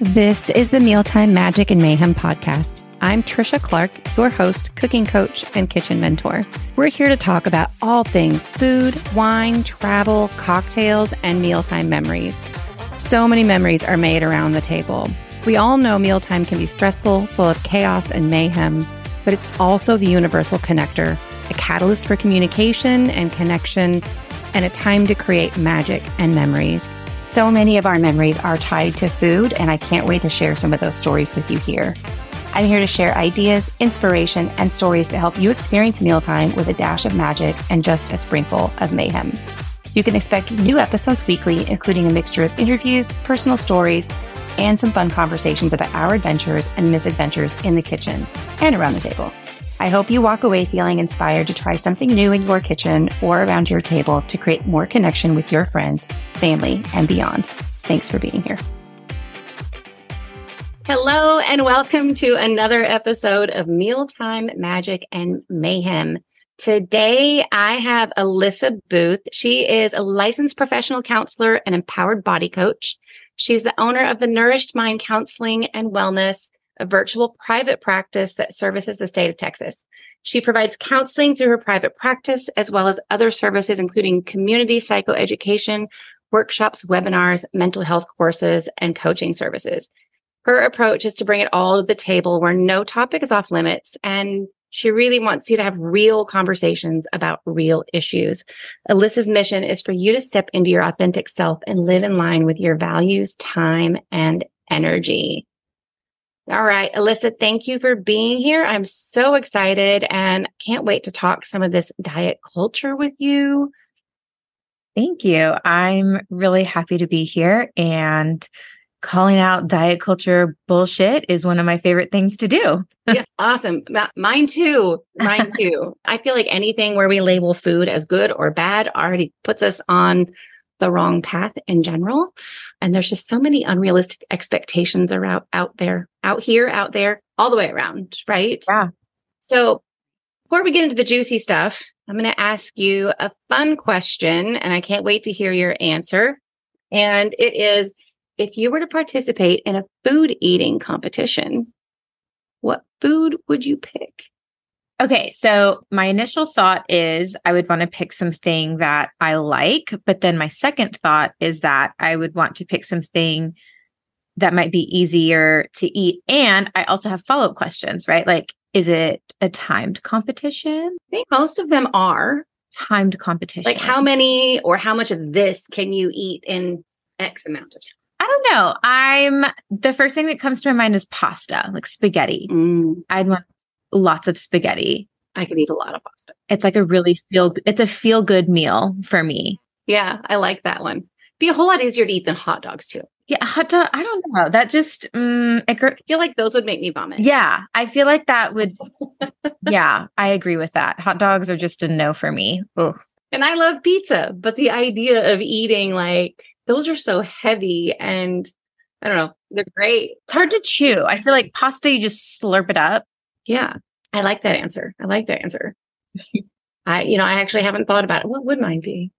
This is the Mealtime Magic and Mayhem podcast. I'm Tricia Clark, your host, cooking coach, and kitchen mentor. We're here to talk about all things food, wine, travel, cocktails, and mealtime memories. So many memories are made around the table. We all know mealtime can be stressful, full of chaos and mayhem, but it's also the universal connector, a catalyst for communication and connection, and a time to create magic and memories. So many of our memories are tied to food, and I can't wait to share some of those stories with you here. I'm here to share ideas, inspiration, and stories to help you experience mealtime with a dash of magic and just a sprinkle of mayhem. You can expect new episodes weekly, including a mixture of interviews, personal stories, and some fun conversations about our adventures and misadventures in the kitchen and around the table. I hope you walk away feeling inspired to try something new in your kitchen or around your table to create more connection with your friends, family, and beyond. Thanks for being here. Hello, and welcome to another episode of Mealtime Magic and Mayhem. Today, I have Alyssa Booth. She is a licensed professional counselor and empowered body coach. She's the owner of the Nourished Mind Counseling and Wellness a virtual private practice that services the state of Texas. She provides counseling through her private practice, as well as other services, including community psychoeducation, workshops, webinars, mental health courses, and coaching services. Her approach is to bring it all to the table where no topic is off limits. And she really wants you to have real conversations about real issues. Alyssa's mission is for you to step into your authentic self and live in line with your values, time, and energy. All right, Alyssa, thank you for being here. I'm so excited and can't wait to talk some of this diet culture with you. Thank you. I'm really happy to be here and calling out diet culture bullshit is one of my favorite things to do. yeah, awesome. Mine too. Mine too. I feel like anything where we label food as good or bad already puts us on the wrong path in general. And there's just so many unrealistic expectations around out there, out here, out there, all the way around, right? Yeah. So before we get into the juicy stuff, I'm going to ask you a fun question and I can't wait to hear your answer. And it is if you were to participate in a food eating competition, what food would you pick? Okay, so my initial thought is I would want to pick something that I like, but then my second thought is that I would want to pick something that might be easier to eat. And I also have follow up questions, right? Like, is it a timed competition? I think most of them are timed competition. Like, how many or how much of this can you eat in X amount of time? I don't know. I'm the first thing that comes to my mind is pasta, like spaghetti. Mm. I'd want lots of spaghetti. I could eat a lot of pasta. It's like a really feel it's a feel good meal for me. Yeah, I like that one. Be a whole lot easier to eat than hot dogs too. Yeah, hot dog. I don't know. That just um, I feel like those would make me vomit. Yeah, I feel like that would. yeah, I agree with that. Hot dogs are just a no for me. Ugh. And I love pizza, but the idea of eating like those are so heavy and I don't know, they're great. It's hard to chew. I feel like pasta, you just slurp it up. Yeah. I like that answer. I like that answer. I, you know, I actually haven't thought about it. What would mine be?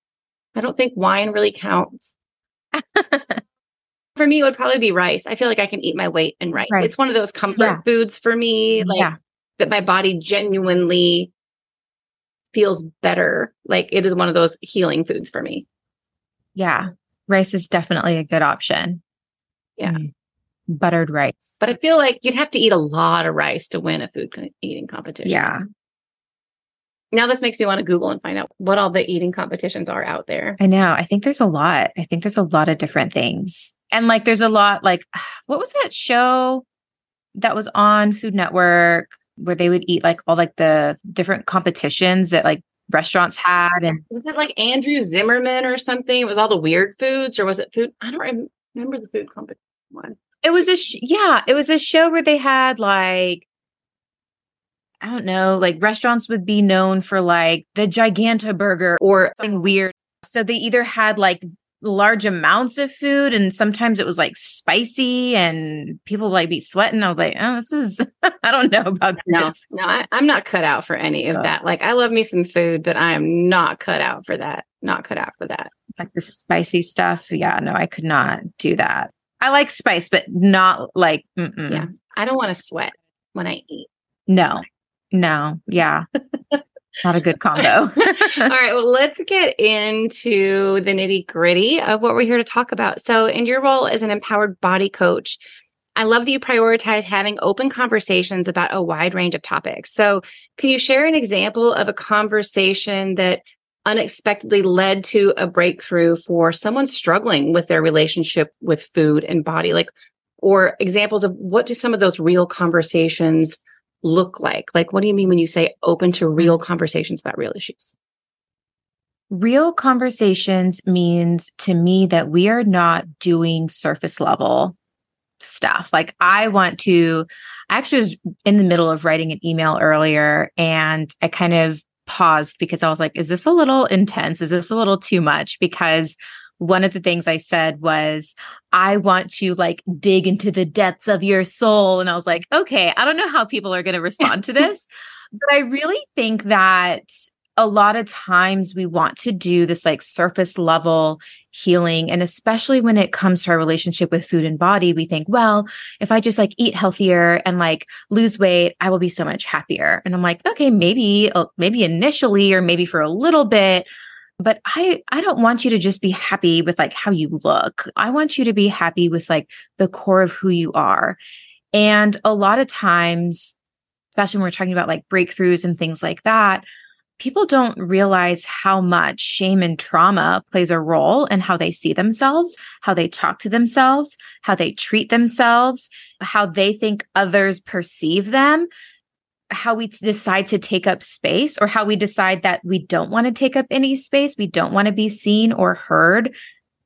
I don't think wine really counts. for me, it would probably be rice. I feel like I can eat my weight in rice. rice. It's one of those comfort yeah. foods for me, like yeah. that my body genuinely feels better. Like it is one of those healing foods for me. Yeah. Rice is definitely a good option. Yeah. Mm buttered rice. But I feel like you'd have to eat a lot of rice to win a food eating competition. Yeah. Now this makes me want to Google and find out what all the eating competitions are out there. I know. I think there's a lot. I think there's a lot of different things. And like there's a lot like what was that show that was on Food Network where they would eat like all like the different competitions that like restaurants had and was it like Andrew Zimmerman or something? It was all the weird foods or was it food? I don't remember the food competition one. It was a sh- yeah, it was a show where they had like I don't know, like restaurants would be known for like the Giganta burger or something weird. So they either had like large amounts of food and sometimes it was like spicy and people like be sweating. I was like, oh, this is, I don't know about no, this. No, I, am not cut out for any of uh. that. Like I love me some food, but I am not cut out for that. Not cut out for that. Like the spicy stuff. Yeah, no, I could not do that. I like spice, but not like, mm-mm. yeah. I don't want to sweat when I eat. No, no. Yeah. not a good combo. All right. Well, let's get into the nitty gritty of what we're here to talk about. So, in your role as an empowered body coach, I love that you prioritize having open conversations about a wide range of topics. So, can you share an example of a conversation that unexpectedly led to a breakthrough for someone struggling with their relationship with food and body? Like, or examples of what do some of those real conversations look like? Like, what do you mean when you say open to mm-hmm. real conversations about real issues? Real conversations means to me that we are not doing surface level stuff. Like, I want to, I actually was in the middle of writing an email earlier and I kind of paused because I was like, is this a little intense? Is this a little too much? Because one of the things I said was, I want to like dig into the depths of your soul. And I was like, okay, I don't know how people are going to respond to this, but I really think that a lot of times we want to do this like surface level healing. And especially when it comes to our relationship with food and body, we think, well, if I just like eat healthier and like lose weight, I will be so much happier. And I'm like, okay, maybe, uh, maybe initially, or maybe for a little bit, but i i don't want you to just be happy with like how you look i want you to be happy with like the core of who you are and a lot of times especially when we're talking about like breakthroughs and things like that people don't realize how much shame and trauma plays a role in how they see themselves how they talk to themselves how they treat themselves how they think others perceive them how we decide to take up space or how we decide that we don't want to take up any space. We don't want to be seen or heard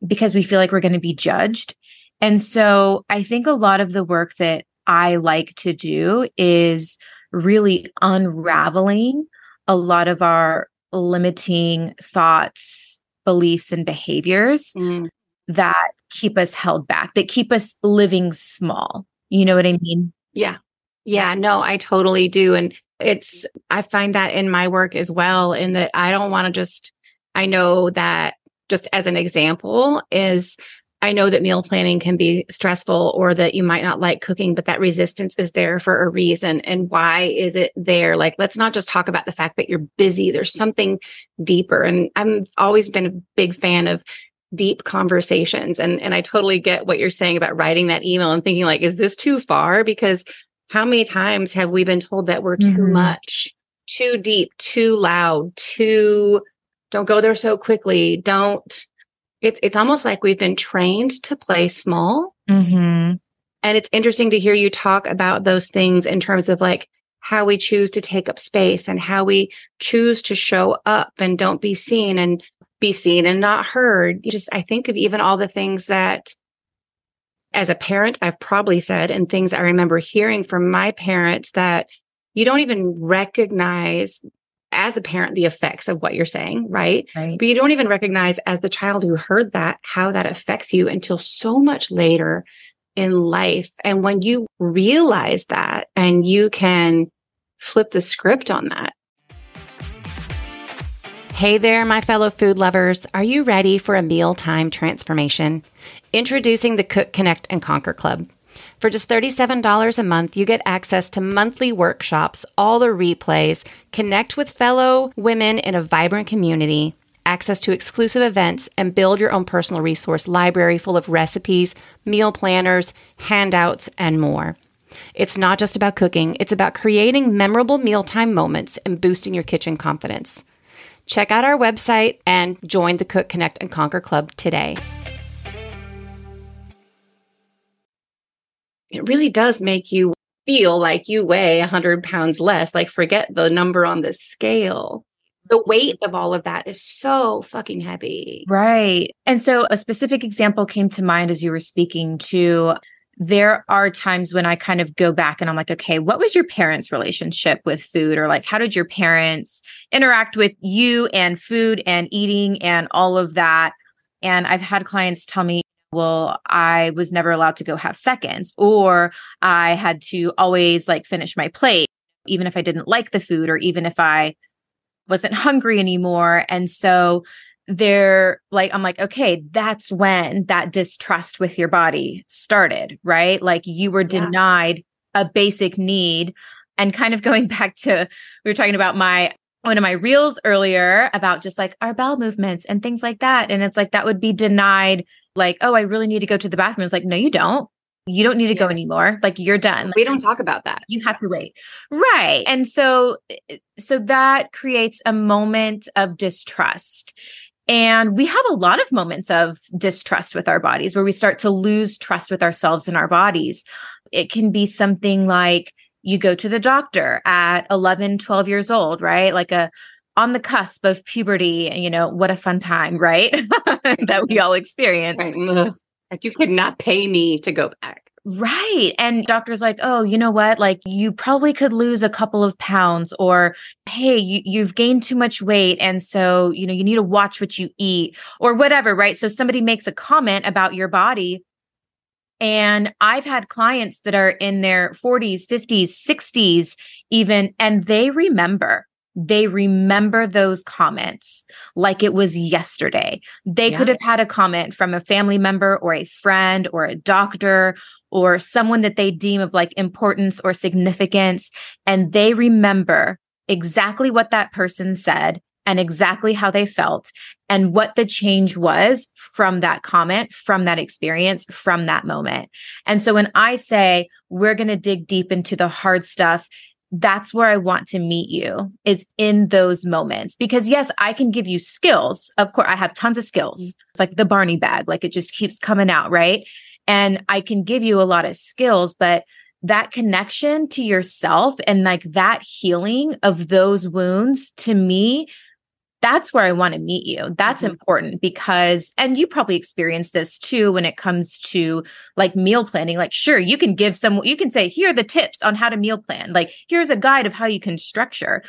because we feel like we're going to be judged. And so I think a lot of the work that I like to do is really unraveling a lot of our limiting thoughts, beliefs, and behaviors mm. that keep us held back, that keep us living small. You know what I mean? Yeah. Yeah, no, I totally do. And it's, I find that in my work as well, in that I don't want to just, I know that just as an example is I know that meal planning can be stressful or that you might not like cooking, but that resistance is there for a reason. And why is it there? Like, let's not just talk about the fact that you're busy. There's something deeper. And I've always been a big fan of deep conversations. And, and I totally get what you're saying about writing that email and thinking like, is this too far? Because how many times have we been told that we're too mm-hmm. much, too deep, too loud, too don't go there so quickly, don't it's it's almost like we've been trained to play small. Mm-hmm. And it's interesting to hear you talk about those things in terms of like how we choose to take up space and how we choose to show up and don't be seen and be seen and not heard. You just I think of even all the things that as a parent, I've probably said, and things I remember hearing from my parents that you don't even recognize as a parent the effects of what you're saying, right? right? But you don't even recognize as the child who heard that how that affects you until so much later in life. And when you realize that and you can flip the script on that. Hey there, my fellow food lovers. Are you ready for a mealtime transformation? Introducing the Cook Connect and Conquer Club. For just $37 a month, you get access to monthly workshops, all the replays, connect with fellow women in a vibrant community, access to exclusive events, and build your own personal resource library full of recipes, meal planners, handouts, and more. It's not just about cooking, it's about creating memorable mealtime moments and boosting your kitchen confidence. Check out our website and join the Cook Connect and Conquer Club today. It really does make you feel like you weigh 100 pounds less. Like, forget the number on the scale. The weight of all of that is so fucking heavy. Right. And so, a specific example came to mind as you were speaking to there are times when I kind of go back and I'm like, okay, what was your parents' relationship with food? Or like, how did your parents interact with you and food and eating and all of that? And I've had clients tell me, well, I was never allowed to go have seconds, or I had to always like finish my plate, even if I didn't like the food, or even if I wasn't hungry anymore. And so they're like, I'm like, okay, that's when that distrust with your body started, right? Like you were yeah. denied a basic need. And kind of going back to, we were talking about my, one of my reels earlier about just like our bowel movements and things like that. And it's like that would be denied, like, oh, I really need to go to the bathroom. It's like, no, you don't. You don't need to go anymore. Like you're done. We don't talk about that. You have to wait. Right. And so eh, so that creates a moment of distrust. And we have a lot of moments of distrust with our bodies where we start to lose trust with ourselves and our bodies. It can be something like you go to the doctor at 11, 12 years old, right? Like a on the cusp of puberty, you know, what a fun time, right? that we all experience. Right. Uh, like you could not pay me to go back. Right. And doctor's like, oh, you know what? Like you probably could lose a couple of pounds or, hey, you, you've gained too much weight. And so, you know, you need to watch what you eat or whatever. Right. So somebody makes a comment about your body. And I've had clients that are in their 40s, 50s, 60s, even, and they remember they remember those comments like it was yesterday. They yeah. could have had a comment from a family member or a friend or a doctor or someone that they deem of like importance or significance. And they remember exactly what that person said and exactly how they felt and what the change was from that comment, from that experience, from that moment. And so when I say we're going to dig deep into the hard stuff, that's where I want to meet you is in those moments. Because yes, I can give you skills. Of course, I have tons of skills. Mm. It's like the Barney bag, like it just keeps coming out, right? And I can give you a lot of skills, but that connection to yourself and like that healing of those wounds to me that's where I want to meet you. That's mm-hmm. important because, and you probably experience this too when it comes to like meal planning. Like, sure, you can give some, you can say, here are the tips on how to meal plan. Like, here's a guide of how you can structure.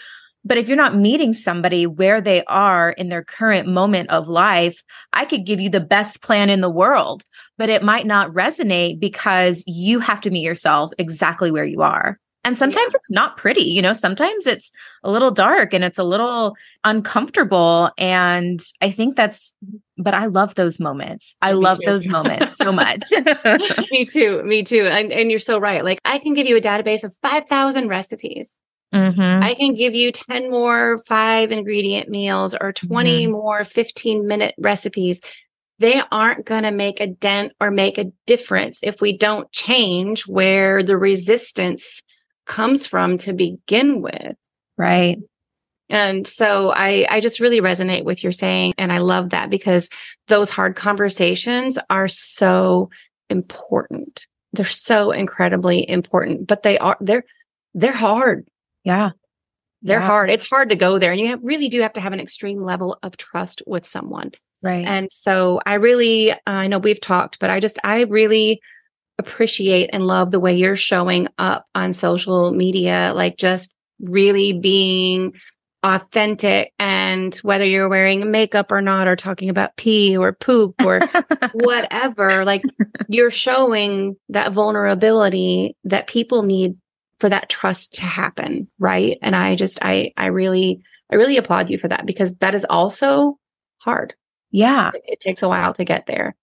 But if you're not meeting somebody where they are in their current moment of life, I could give you the best plan in the world, but it might not resonate because you have to meet yourself exactly where you are. And sometimes yeah. it's not pretty, you know, sometimes it's a little dark and it's a little uncomfortable. And I think that's, but I love those moments. I me love too. those moments so much. me too. Me too. And, and you're so right. Like I can give you a database of 5,000 recipes. Mm-hmm. I can give you 10 more five ingredient meals or 20 mm-hmm. more 15 minute recipes. They aren't going to make a dent or make a difference if we don't change where the resistance comes from to begin with. Right. And so I, I just really resonate with your saying. And I love that because those hard conversations are so important. They're so incredibly important, but they are, they're, they're hard. Yeah. They're yeah. hard. It's hard to go there. And you have, really do have to have an extreme level of trust with someone. Right. And so I really, I know we've talked, but I just, I really appreciate and love the way you're showing up on social media, like just really being authentic. And whether you're wearing makeup or not or talking about pee or poop or whatever like you're showing that vulnerability that people need for that trust to happen right? And i just i i really i really applaud you for that because that is also hard. Yeah. It, it takes a while to get there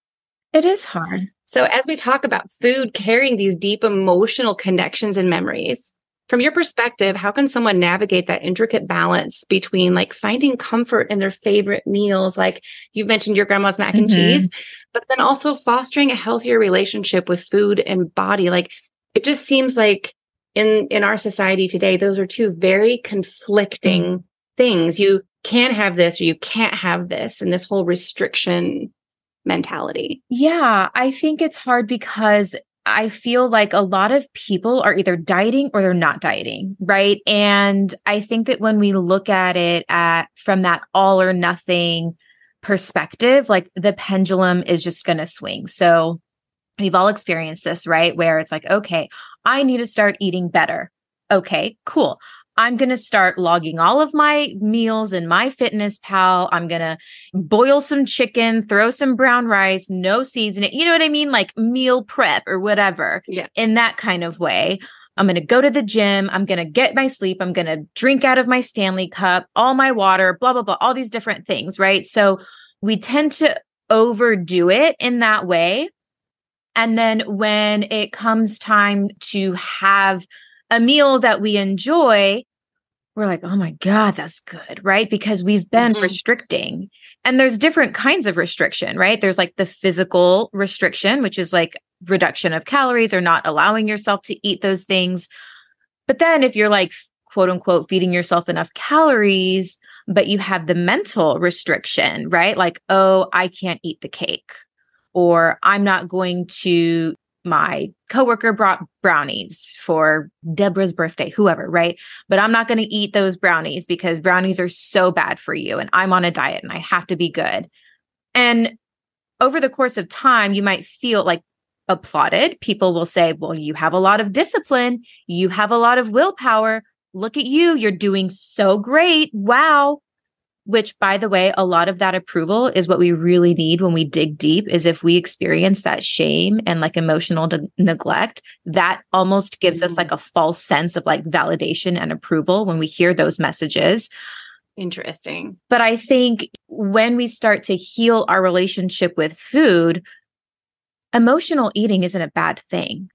it is hard so, as we talk about food carrying these deep emotional connections and memories, from your perspective, how can someone navigate that intricate balance between like finding comfort in their favorite meals, like you've mentioned your grandma's mac and mm-hmm. cheese, but then also fostering a healthier relationship with food and body? Like it just seems like in in our society today, those are two very conflicting mm-hmm. things. You can have this or you can't have this, and this whole restriction mentality? Yeah, I think it's hard because I feel like a lot of people are either dieting or they're not dieting, right? And I think that when we look at it at from that all or nothing perspective, like the pendulum is just going to swing. So we've all experienced this, right? Where it's like, okay, I need to start eating better. Okay, cool. I'm going to start logging all of my meals in MyFitnessPal. I'm going to boil some chicken, throw some brown rice, no seasoning. You know what I mean? Like meal prep or whatever. Yeah. In that kind of way. I'm going to go to the gym. I'm going to get my sleep. I'm going to drink out of my Stanley cup, all my water, blah, blah, blah, all these different things. Right. So we tend to overdo it in that way. And then when it comes time to have a meal that we enjoy, we're like, oh my God, that's good, right? Because we've been mm-hmm. restricting. And there's different kinds of restriction, right? There's like the physical restriction, which is like reduction of calories or not allowing yourself to eat those things. But then if you're like, quote unquote, feeding yourself enough calories, but you have the mental restriction, right? Like, oh, I can't eat the cake, or I'm not going to my coworker brought brownies for Deborah's birthday, whoever, right? But I'm not going to eat those brownies because brownies are so bad for you and I'm on a diet and I have to be good. And over the course of time, you might feel like applauded. People will say, well, you have a lot of discipline. You have a lot of willpower. Look at you. You're doing so great. Wow which by the way a lot of that approval is what we really need when we dig deep is if we experience that shame and like emotional de- neglect that almost gives mm-hmm. us like a false sense of like validation and approval when we hear those messages interesting but i think when we start to heal our relationship with food emotional eating isn't a bad thing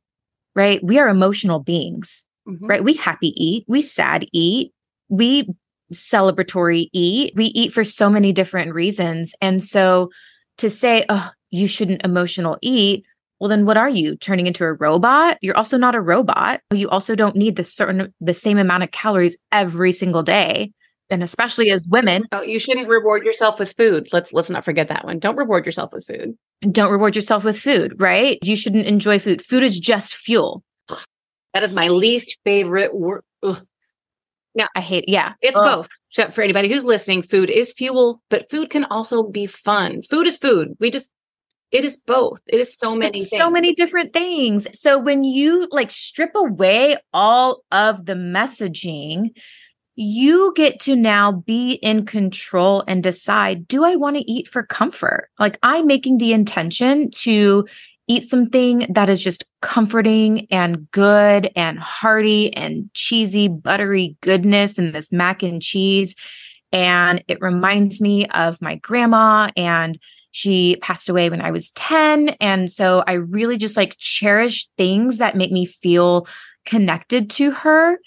right we are emotional beings mm-hmm. right we happy eat we sad eat we celebratory eat. We eat for so many different reasons. And so to say, oh, you shouldn't emotional eat, well then what are you? Turning into a robot? You're also not a robot. You also don't need the certain the same amount of calories every single day. And especially as women oh you shouldn't reward yourself with food. Let's let's not forget that one. Don't reward yourself with food. Don't reward yourself with food right? You shouldn't enjoy food. Food is just fuel. That is my least favorite word no, I hate. it. Yeah, it's oh. both. For anybody who's listening, food is fuel, but food can also be fun. Food is food. We just it is both. It is so many so many different things. So when you like strip away all of the messaging, you get to now be in control and decide do I want to eat for comfort? Like I'm making the intention to eat something that is just comforting and good and hearty and cheesy, buttery goodness and this mac and cheese. And it reminds me of my grandma and she passed away when I was 10. And so I really just like cherish things that make me feel connected to her.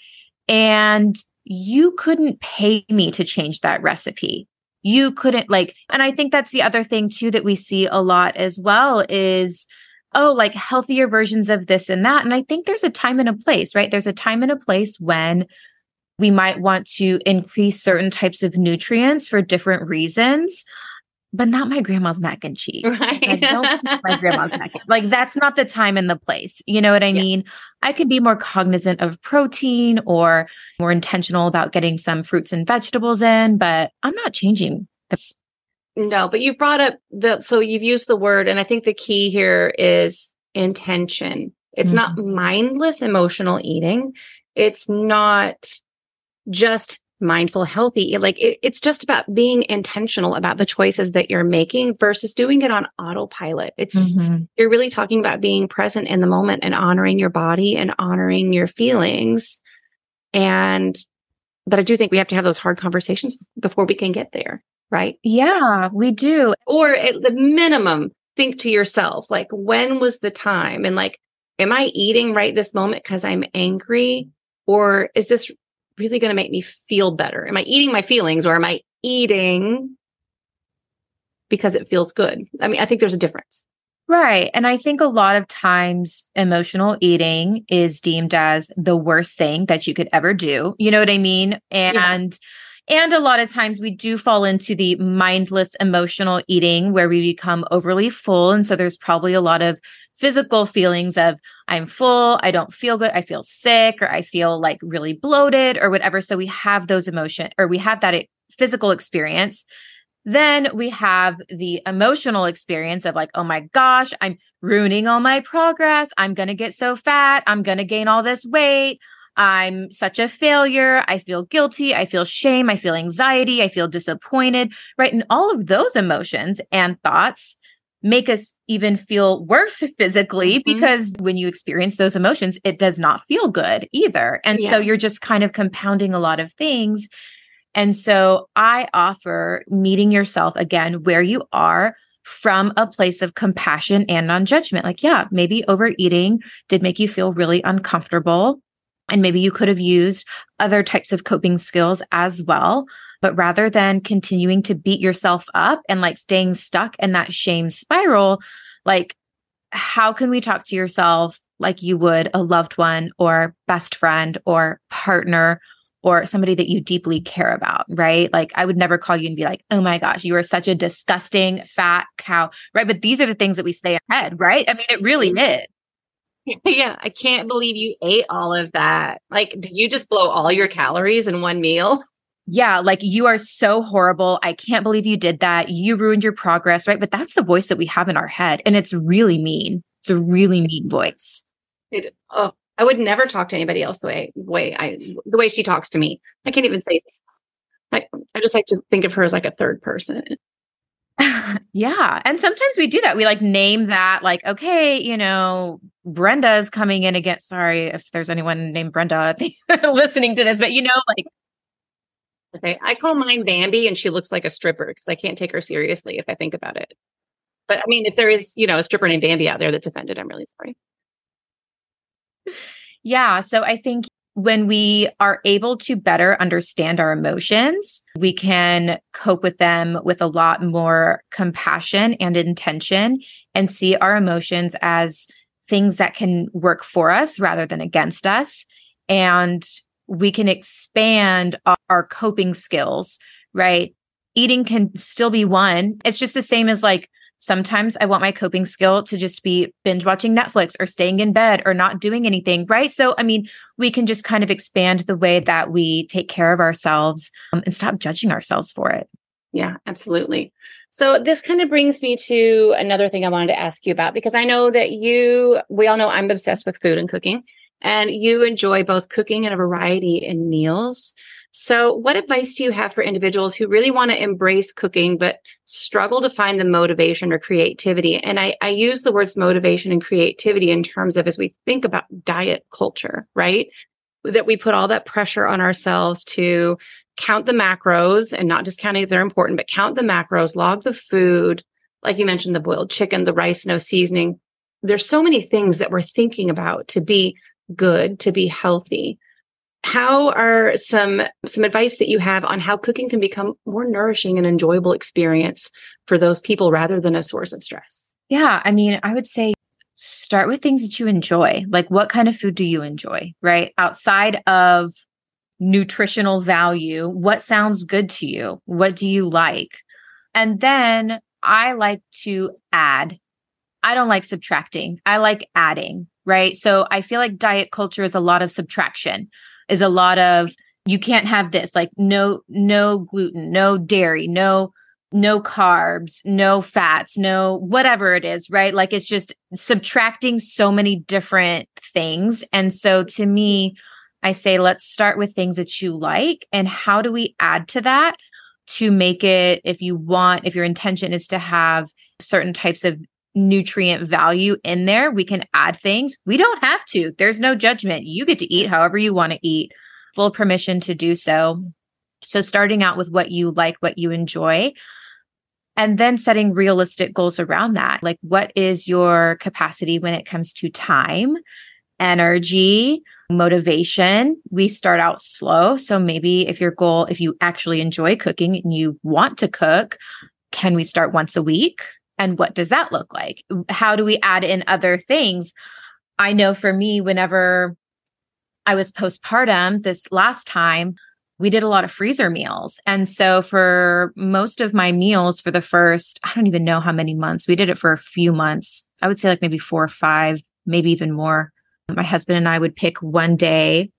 And you couldn't pay me to change that recipe. You couldn't like, and I think that's the other thing too that we see a lot as well is oh, like healthier versions of this and that. And I think there's a time and a place, right? There's a time and a place when we might want to increase certain types of nutrients for different reasons, but not my grandma's mac and cheese. Right. I don't my grandma's mac. And, like that's not the time and the place. You know what I yeah. mean? I could be more cognizant of protein or more intentional about getting some fruits and vegetables in, but I'm not changing this no, but you brought up the so you've used the word, and I think the key here is intention. It's mm-hmm. not mindless emotional eating. It's not just mindful healthy like it, it's just about being intentional about the choices that you're making versus doing it on autopilot it's mm-hmm. you're really talking about being present in the moment and honoring your body and honoring your feelings and but i do think we have to have those hard conversations before we can get there right? Yeah, we do. Or at the minimum, think to yourself, like, when was the time? And like, am I eating right this moment because I'm angry? Or is this really going to make me feel better? Am I eating my feelings or am I eating because it feels good? I mean, I think there's a difference. Right. And I think a lot of times emotional eating is deemed as the worst thing that you could ever do. You know what I mean? And yeah and a lot of times we do fall into the mindless emotional eating where we become overly full. And so there's probably a lot of physical feelings of I'm full, I don't feel good, I feel sick, or I feel like really bloated or whatever. So we have those emotion or we have that physical experience. Then we have the emotional experience of like, oh my gosh, I'm ruining all my progress. I'm going to get so fat. I'm going to gain all this weight. I'm such a failure. I feel guilty. I feel shame. I feel anxiety. I feel disappointed, right? And all of those emotions and thoughts make us even feel worse physically mm-hmm. because when you experience those emotions, it does not feel good either. And yeah. so you're just kind of compounding a lot of things. And so I offer meeting yourself again where you are from a place of compassion and non judgment. Like, yeah, maybe overeating did make you feel really uncomfortable. And maybe you could have used other types of coping skills as well. But rather than continuing to beat yourself up and like staying stuck in that shame spiral, like, how can we talk to yourself like you would a loved one or best friend or partner or somebody that you deeply care about, right? Like I would never call you and be like, oh my gosh, you are such a disgusting fat cow, right? But these are the things that we say ahead, right? I mean, it really mm-hmm. is. Yeah, I can't believe you ate all of that. Like, did you just blow all your calories in one meal? Yeah, like you are so horrible. I can't believe you did that. You ruined your progress, right? But that's the voice that we have in our head. And it's really mean. It's a really mean voice. It, oh, I would never talk to anybody else the way way I the way she talks to me. I can't even say. I I just like to think of her as like a third person. yeah, and sometimes we do that. We like name that like okay, you know, Brenda's coming in again. Sorry if there's anyone named Brenda listening to this, but you know, like Okay, I call mine Bambi, and she looks like a stripper because I can't take her seriously if I think about it. But I mean, if there is, you know, a stripper named Bambi out there that's offended, I'm really sorry. Yeah. So I think when we are able to better understand our emotions, we can cope with them with a lot more compassion and intention and see our emotions as things that can work for us rather than against us. And we can expand our coping skills, right? Eating can still be one. It's just the same as like Sometimes I want my coping skill to just be binge watching Netflix or staying in bed or not doing anything, right? So, I mean, we can just kind of expand the way that we take care of ourselves um, and stop judging ourselves for it. Yeah, absolutely. So, this kind of brings me to another thing I wanted to ask you about because I know that you, we all know I'm obsessed with food and cooking, and you enjoy both cooking and a variety in meals. So, what advice do you have for individuals who really want to embrace cooking but struggle to find the motivation or creativity? And I, I use the words motivation and creativity in terms of as we think about diet culture, right? That we put all that pressure on ourselves to count the macros and not just counting if they're important, but count the macros, log the food. Like you mentioned, the boiled chicken, the rice, no seasoning. There's so many things that we're thinking about to be good, to be healthy how are some some advice that you have on how cooking can become more nourishing and enjoyable experience for those people rather than a source of stress yeah i mean i would say start with things that you enjoy like what kind of food do you enjoy right outside of nutritional value what sounds good to you? What do you like? And then i like to add i don't like subtracting. I like adding right? So i feel like diet culture is a lot of subtraction is a lot of you can't have this like no no gluten no dairy no no carbs no fats no whatever it is right? Like it's just subtracting so many different things. And so to me i say let's start with things that you like and how do we add to that to make it if you want if your intention is to have certain types of nutrient value in there. We can add things. We don't have to. There's no judgment. You get to eat however you want to eat, full permission to do so. So, starting out with what you like, what you enjoy, and then setting realistic goals around that. Like, what is your capacity when it comes to time, energy, motivation? We start out slow. So, maybe if your goal, if you actually enjoy cooking and you want to cook, can we start once a week? And what does that look like? How do we add in other things? I know for me, whenever I was postpartum this last time, we did a lot of freezer meals. And so for most of my meals for the first, I don't even know how many months, we did it for a few months. I would say like maybe four or five, maybe even more. My husband and I would pick one day,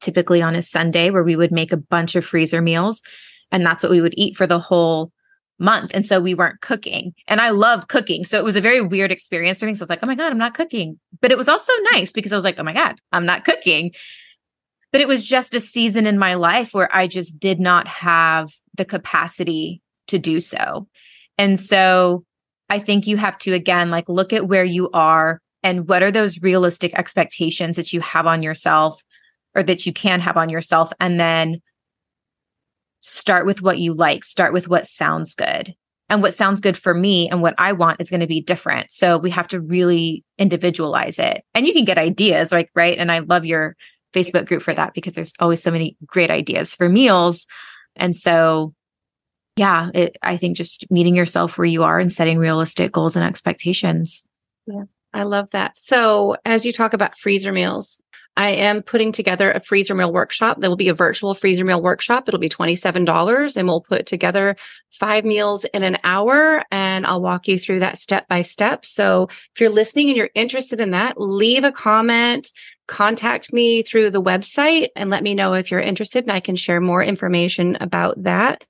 typically on a Sunday, where we would make a bunch of freezer meals. And that's what we would eat for the whole month. And so we weren't cooking. And I love cooking. So it was a very weird experience for me. So I was like, oh my God, I'm not cooking. But it was also nice because I was like, oh my God, I'm not cooking. But it was just a season in my life where I just did not have the capacity to do so. And so I think you have to, again, like look at where you are and what are those realistic expectations that you have on yourself or that you can have on yourself. And then start with what you like, start with what sounds good. And what sounds good for me and what I want is going to be different. So we have to really individualize it. And you can get ideas, like, right? And I love your Facebook group for that because there's always so many great ideas for meals. And so, yeah, it, I think just meeting yourself where you are and setting realistic goals and expectations. Yeah, I love that. So, as you talk about freezer meals, I am putting together a freezer meal workshop. There will be a virtual freezer meal workshop. It'll be $27 and we'll put together five meals in an hour and I'll walk you through that step by step. So if you're listening and you're interested in that, leave a comment, contact me through the website and let me know if you're interested and I can share more information about that.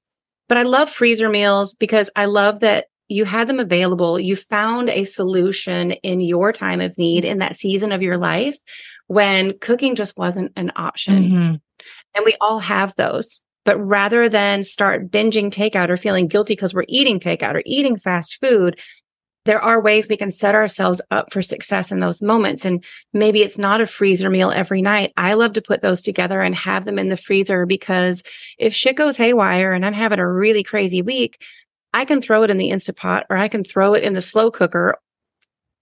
But I love freezer meals because I love that you had them available. You found a solution in your time of need in that season of your life when cooking just wasn't an option. Mm-hmm. And we all have those. But rather than start binging takeout or feeling guilty because we're eating takeout or eating fast food, there are ways we can set ourselves up for success in those moments. And maybe it's not a freezer meal every night. I love to put those together and have them in the freezer because if shit goes haywire and I'm having a really crazy week, I can throw it in the Instapot or I can throw it in the slow cooker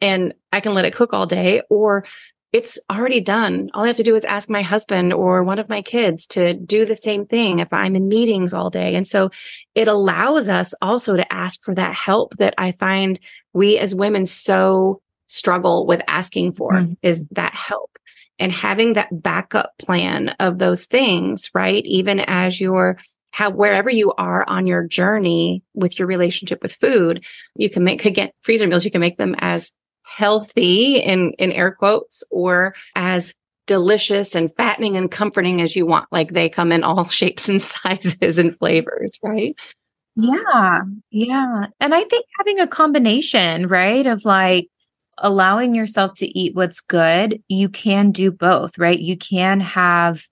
and I can let it cook all day or it's already done. All I have to do is ask my husband or one of my kids to do the same thing if I'm in meetings all day. And so it allows us also to ask for that help that I find we as women so struggle with asking for mm-hmm. is that help and having that backup plan of those things, right? Even as you're how wherever you are on your journey with your relationship with food, you can make again freezer meals, you can make them as healthy in in air quotes or as delicious and fattening and comforting as you want. Like they come in all shapes and sizes and flavors right? Yeah. Yeah. And i think having a combination right of like allowing yourself to eat what's good you can do both right? You can have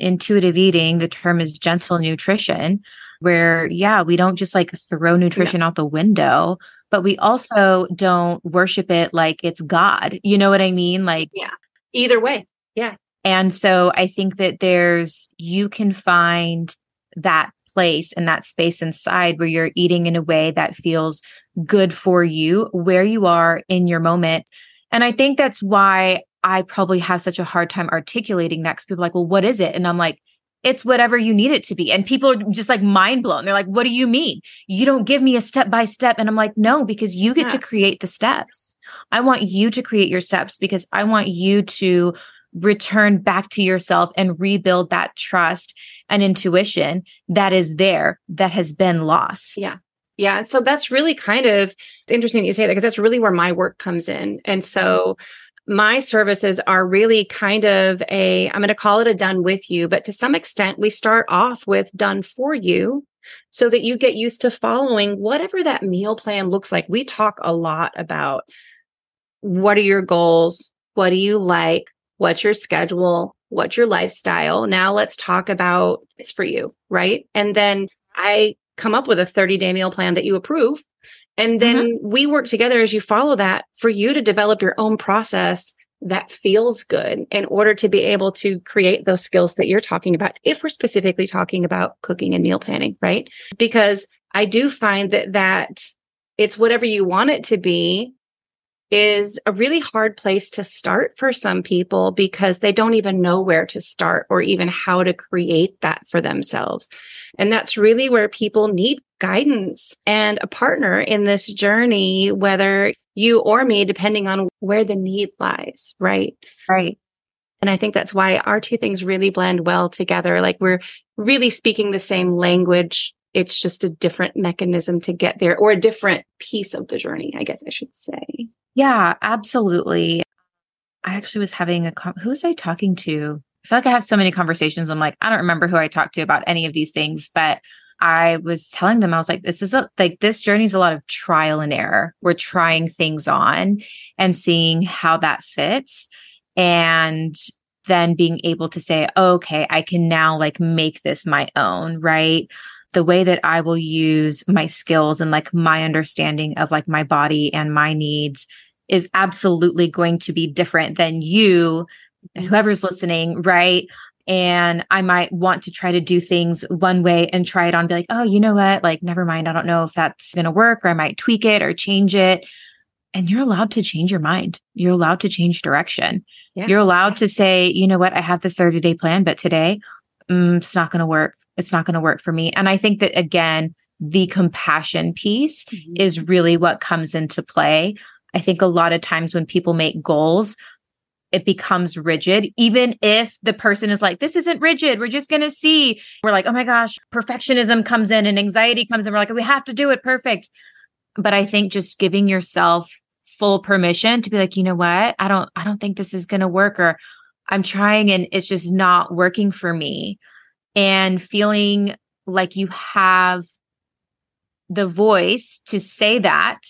intuitive eating the term is gentle nutrition where yeah we don't just like throw nutrition yeah. out the window but we also don't worship it like it's God. You know what I mean? Like, yeah, either way. Yeah. And so I think that there's, you can find that place and that space inside where you're eating in a way that feels good for you, where you are in your moment. And I think that's why I probably have such a hard time articulating that because people are like, well, what is it? And I'm like, it's whatever you need it to be. And people are just like mind blown. They're like, what do you mean? You don't give me a step by step. And I'm like, no, because you get yeah. to create the steps. I want you to create your steps because I want you to return back to yourself and rebuild that trust and intuition that is there that has been lost. Yeah. Yeah. So that's really kind of interesting that you say that because that's really where my work comes in. And so mm-hmm. My services are really kind of a, I'm going to call it a done with you, but to some extent, we start off with done for you so that you get used to following whatever that meal plan looks like. We talk a lot about what are your goals? What do you like? What's your schedule? What's your lifestyle? Now let's talk about it's for you, right? And then I come up with a 30 day meal plan that you approve and then mm-hmm. we work together as you follow that for you to develop your own process that feels good in order to be able to create those skills that you're talking about. If we're specifically talking about cooking and meal planning, right? Because I do find that that it's whatever you want it to be is a really hard place to start for some people because they don't even know where to start or even how to create that for themselves. And that's really where people need guidance and a partner in this journey, whether you or me, depending on where the need lies. Right. Right. And I think that's why our two things really blend well together. Like we're really speaking the same language. It's just a different mechanism to get there or a different piece of the journey, I guess I should say. Yeah, absolutely. I actually was having a, com- who was I talking to? I feel like I have so many conversations. I'm like, I don't remember who I talked to about any of these things, but I was telling them, I was like, this is a, like, this journey is a lot of trial and error. We're trying things on and seeing how that fits. And then being able to say, okay, I can now like make this my own, right? The way that I will use my skills and like my understanding of like my body and my needs is absolutely going to be different than you, and whoever's listening, right? And I might want to try to do things one way and try it on, be like, oh, you know what? Like, never mind. I don't know if that's going to work, or I might tweak it or change it. And you're allowed to change your mind. You're allowed to change direction. Yeah. You're allowed to say, you know what? I have this 30 day plan, but today mm, it's not going to work. It's not going to work for me. And I think that again, the compassion piece mm-hmm. is really what comes into play. I think a lot of times when people make goals, it becomes rigid, even if the person is like, this isn't rigid. We're just going to see. We're like, oh my gosh, perfectionism comes in and anxiety comes in. We're like, we have to do it perfect. But I think just giving yourself full permission to be like, you know what? I don't, I don't think this is going to work or I'm trying and it's just not working for me. And feeling like you have the voice to say that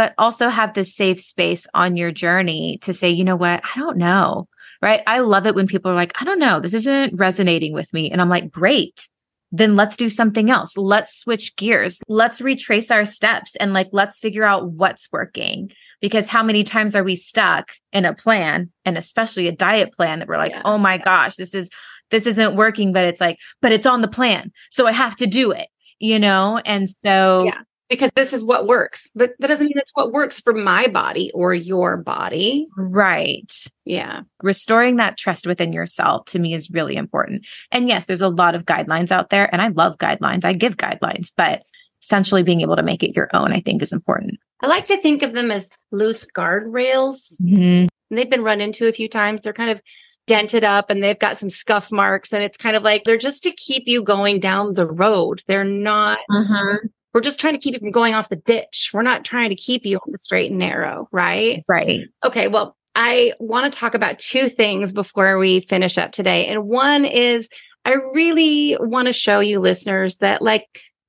but also have this safe space on your journey to say, you know what? I don't know. Right. I love it when people are like, I don't know, this isn't resonating with me. And I'm like, great. Then let's do something else. Let's switch gears. Let's retrace our steps and like, let's figure out what's working. Because how many times are we stuck in a plan and especially a diet plan that we're like, yeah. oh my gosh, this is, this isn't working, but it's like, but it's on the plan. So I have to do it, you know? And so yeah because this is what works. But that doesn't mean it's what works for my body or your body. Right. Yeah. Restoring that trust within yourself to me is really important. And yes, there's a lot of guidelines out there, and I love guidelines. I give guidelines, but essentially being able to make it your own, I think, is important. I like to think of them as loose guardrails. Mm-hmm. They've been run into a few times. They're kind of dented up and they've got some scuff marks and it's kind of like they're just to keep you going down the road. They're not mm-hmm. We're just trying to keep you from going off the ditch. We're not trying to keep you on the straight and narrow, right? Right. Okay. Well, I want to talk about two things before we finish up today. And one is I really want to show you listeners that like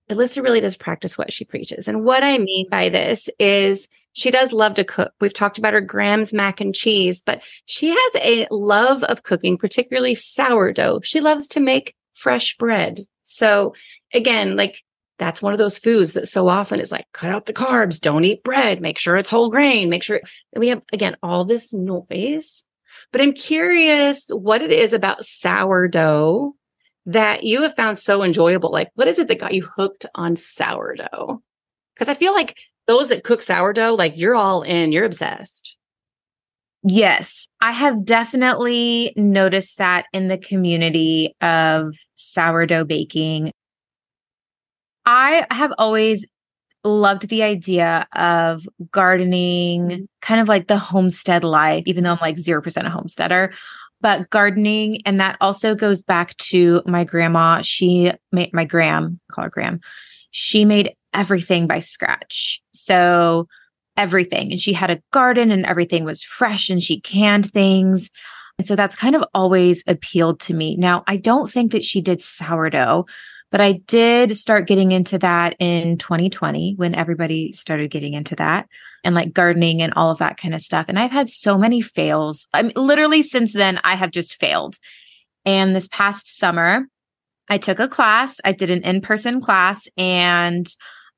Alyssa really does practice what she preaches. And what I mean by this is she does love to cook. We've talked about her Gram's mac and cheese, but she has a love of cooking, particularly sourdough. She loves to make fresh bread. So again, like that's one of those foods that so often is like, cut out the carbs, don't eat bread, make sure it's whole grain, make sure we have, again, all this noise. But I'm curious what it is about sourdough that you have found so enjoyable. Like, what is it that got you hooked on sourdough? Because I feel like those that cook sourdough, like you're all in, you're obsessed. Yes, I have definitely noticed that in the community of sourdough baking. I have always loved the idea of gardening, mm-hmm. kind of like the homestead life, even though I'm like 0% a homesteader. But gardening, and that also goes back to my grandma. She made my gram, call her Gram. She made everything by scratch. So everything. And she had a garden and everything was fresh and she canned things. And so that's kind of always appealed to me. Now, I don't think that she did sourdough, but I did start getting into that in 2020 when everybody started getting into that and like gardening and all of that kind of stuff. And I've had so many fails. I mean, literally since then, I have just failed. And this past summer, I took a class. I did an in person class and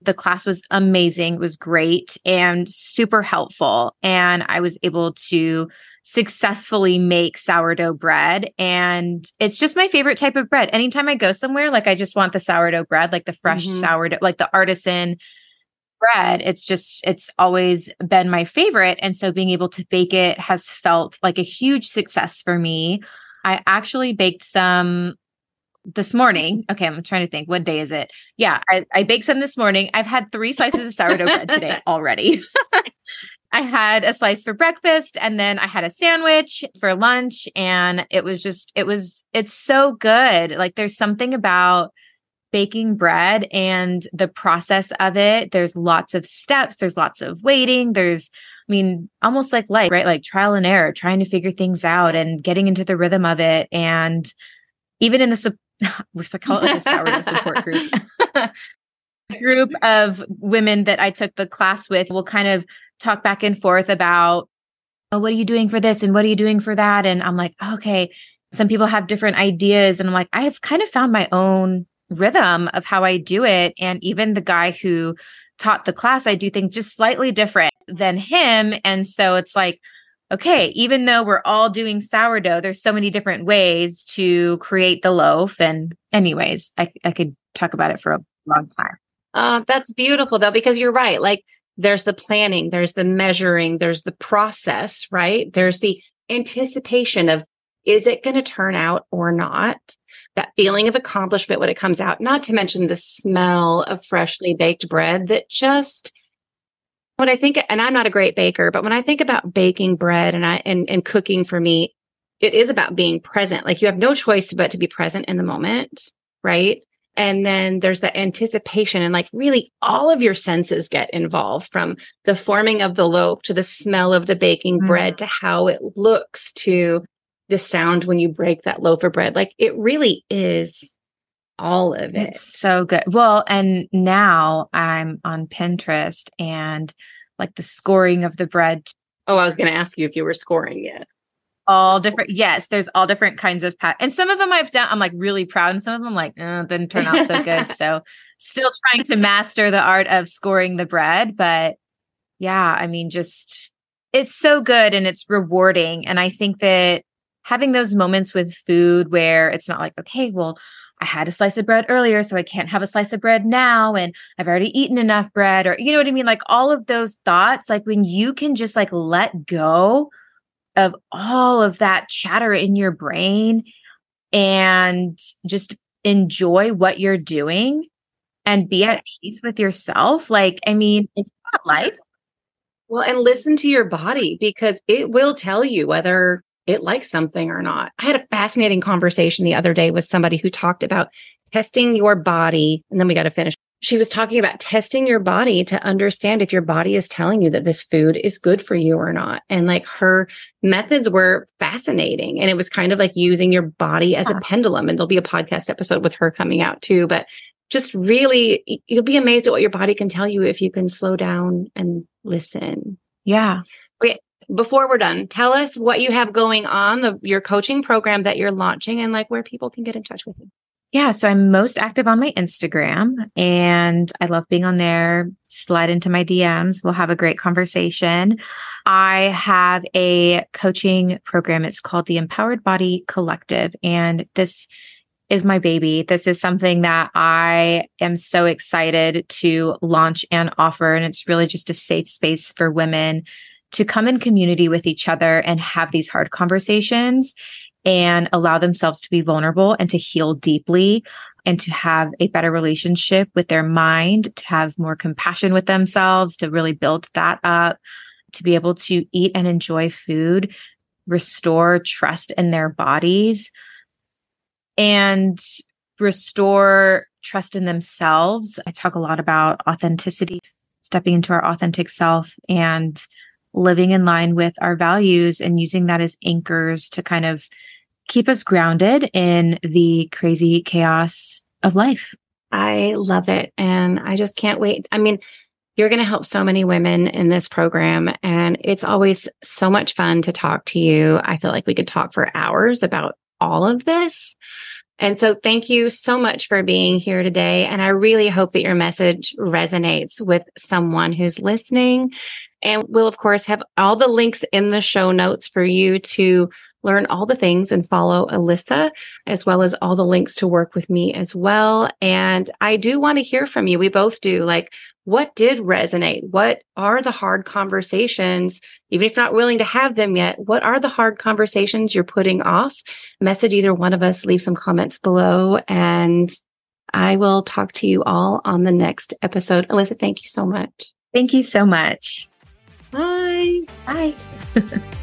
the class was amazing. It was great and super helpful. And I was able to successfully make sourdough bread. And it's just my favorite type of bread. Anytime I go somewhere, like I just want the sourdough bread, like the fresh mm-hmm. sourdough, like the artisan bread. It's just, it's always been my favorite. And so being able to bake it has felt like a huge success for me. I actually baked some this morning. Okay, I'm trying to think. What day is it? Yeah, I, I baked some this morning. I've had three slices of sourdough bread today already. I had a slice for breakfast and then I had a sandwich for lunch. And it was just, it was, it's so good. Like there's something about baking bread and the process of it. There's lots of steps, there's lots of waiting. There's, I mean, almost like life, right? Like trial and error, trying to figure things out and getting into the rhythm of it. And even in the, su- we're it a sourdough support group. group of women that I took the class with will kind of talk back and forth about, oh, what are you doing for this? And what are you doing for that? And I'm like, okay, some people have different ideas. And I'm like, I have kind of found my own rhythm of how I do it. And even the guy who taught the class, I do think just slightly different than him. And so it's like, okay, even though we're all doing sourdough, there's so many different ways to create the loaf. And, anyways, I, I could talk about it for a long time. Uh, that's beautiful though, because you're right. Like there's the planning, there's the measuring, there's the process, right? There's the anticipation of is it going to turn out or not? That feeling of accomplishment when it comes out, not to mention the smell of freshly baked bread that just when I think, and I'm not a great baker, but when I think about baking bread and I and, and cooking for me, it is about being present. Like you have no choice but to be present in the moment, right? And then there's the anticipation and like really all of your senses get involved from the forming of the loaf to the smell of the baking mm. bread to how it looks to the sound when you break that loaf of bread. Like it really is all of it. It's so good. Well, and now I'm on Pinterest and like the scoring of the bread. Oh, I was going to ask you if you were scoring it. All different. Yes, there's all different kinds of pat. And some of them I've done, I'm like really proud. And some of them like, oh, didn't turn out so good. so still trying to master the art of scoring the bread. But yeah, I mean, just it's so good and it's rewarding. And I think that having those moments with food where it's not like, okay, well, I had a slice of bread earlier, so I can't have a slice of bread now. And I've already eaten enough bread, or you know what I mean? Like all of those thoughts, like when you can just like let go of all of that chatter in your brain and just enjoy what you're doing and be at peace with yourself. Like, I mean, is that life? Well, and listen to your body because it will tell you whether it likes something or not. I had a fascinating conversation the other day with somebody who talked about testing your body. And then we got to finish. She was talking about testing your body to understand if your body is telling you that this food is good for you or not. And like her methods were fascinating. And it was kind of like using your body as a pendulum. And there'll be a podcast episode with her coming out too. But just really, you'll be amazed at what your body can tell you if you can slow down and listen. Yeah. Okay before we're done, tell us what you have going on, the, your coaching program that you're launching, and like where people can get in touch with you. Yeah, so I'm most active on my Instagram and I love being on there. Slide into my DMs. We'll have a great conversation. I have a coaching program. It's called the Empowered Body Collective. And this is my baby. This is something that I am so excited to launch and offer. And it's really just a safe space for women to come in community with each other and have these hard conversations and allow themselves to be vulnerable and to heal deeply and to have a better relationship with their mind, to have more compassion with themselves, to really build that up, to be able to eat and enjoy food, restore trust in their bodies, and restore trust in themselves. I talk a lot about authenticity, stepping into our authentic self and living in line with our values and using that as anchors to kind of keep us grounded in the crazy chaos of life. I love it. And I just can't wait. I mean, you're going to help so many women in this program. And it's always so much fun to talk to you. I feel like we could talk for hours about all of this. And so thank you so much for being here today. And I really hope that your message resonates with someone who's listening. And we'll, of course, have all the links in the show notes for you to learn all the things and follow Alyssa, as well as all the links to work with me as well. And I do want to hear from you. We both do. Like, what did resonate? What are the hard conversations? Even if you're not willing to have them yet, what are the hard conversations you're putting off? Message either one of us, leave some comments below, and I will talk to you all on the next episode. Alyssa, thank you so much. Thank you so much. Bye. Bye.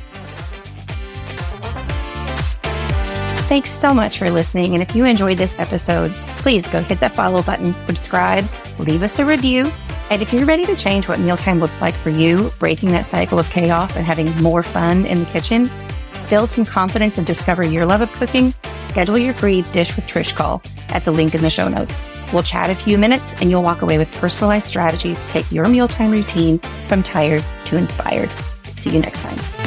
Thanks so much for listening. And if you enjoyed this episode, please go hit that follow button, subscribe, leave us a review. And if you're ready to change what mealtime looks like for you, breaking that cycle of chaos and having more fun in the kitchen, build some confidence and discover your love of cooking, schedule your free Dish with Trish call at the link in the show notes. We'll chat a few minutes and you'll walk away with personalized strategies to take your mealtime routine from tired to inspired. See you next time.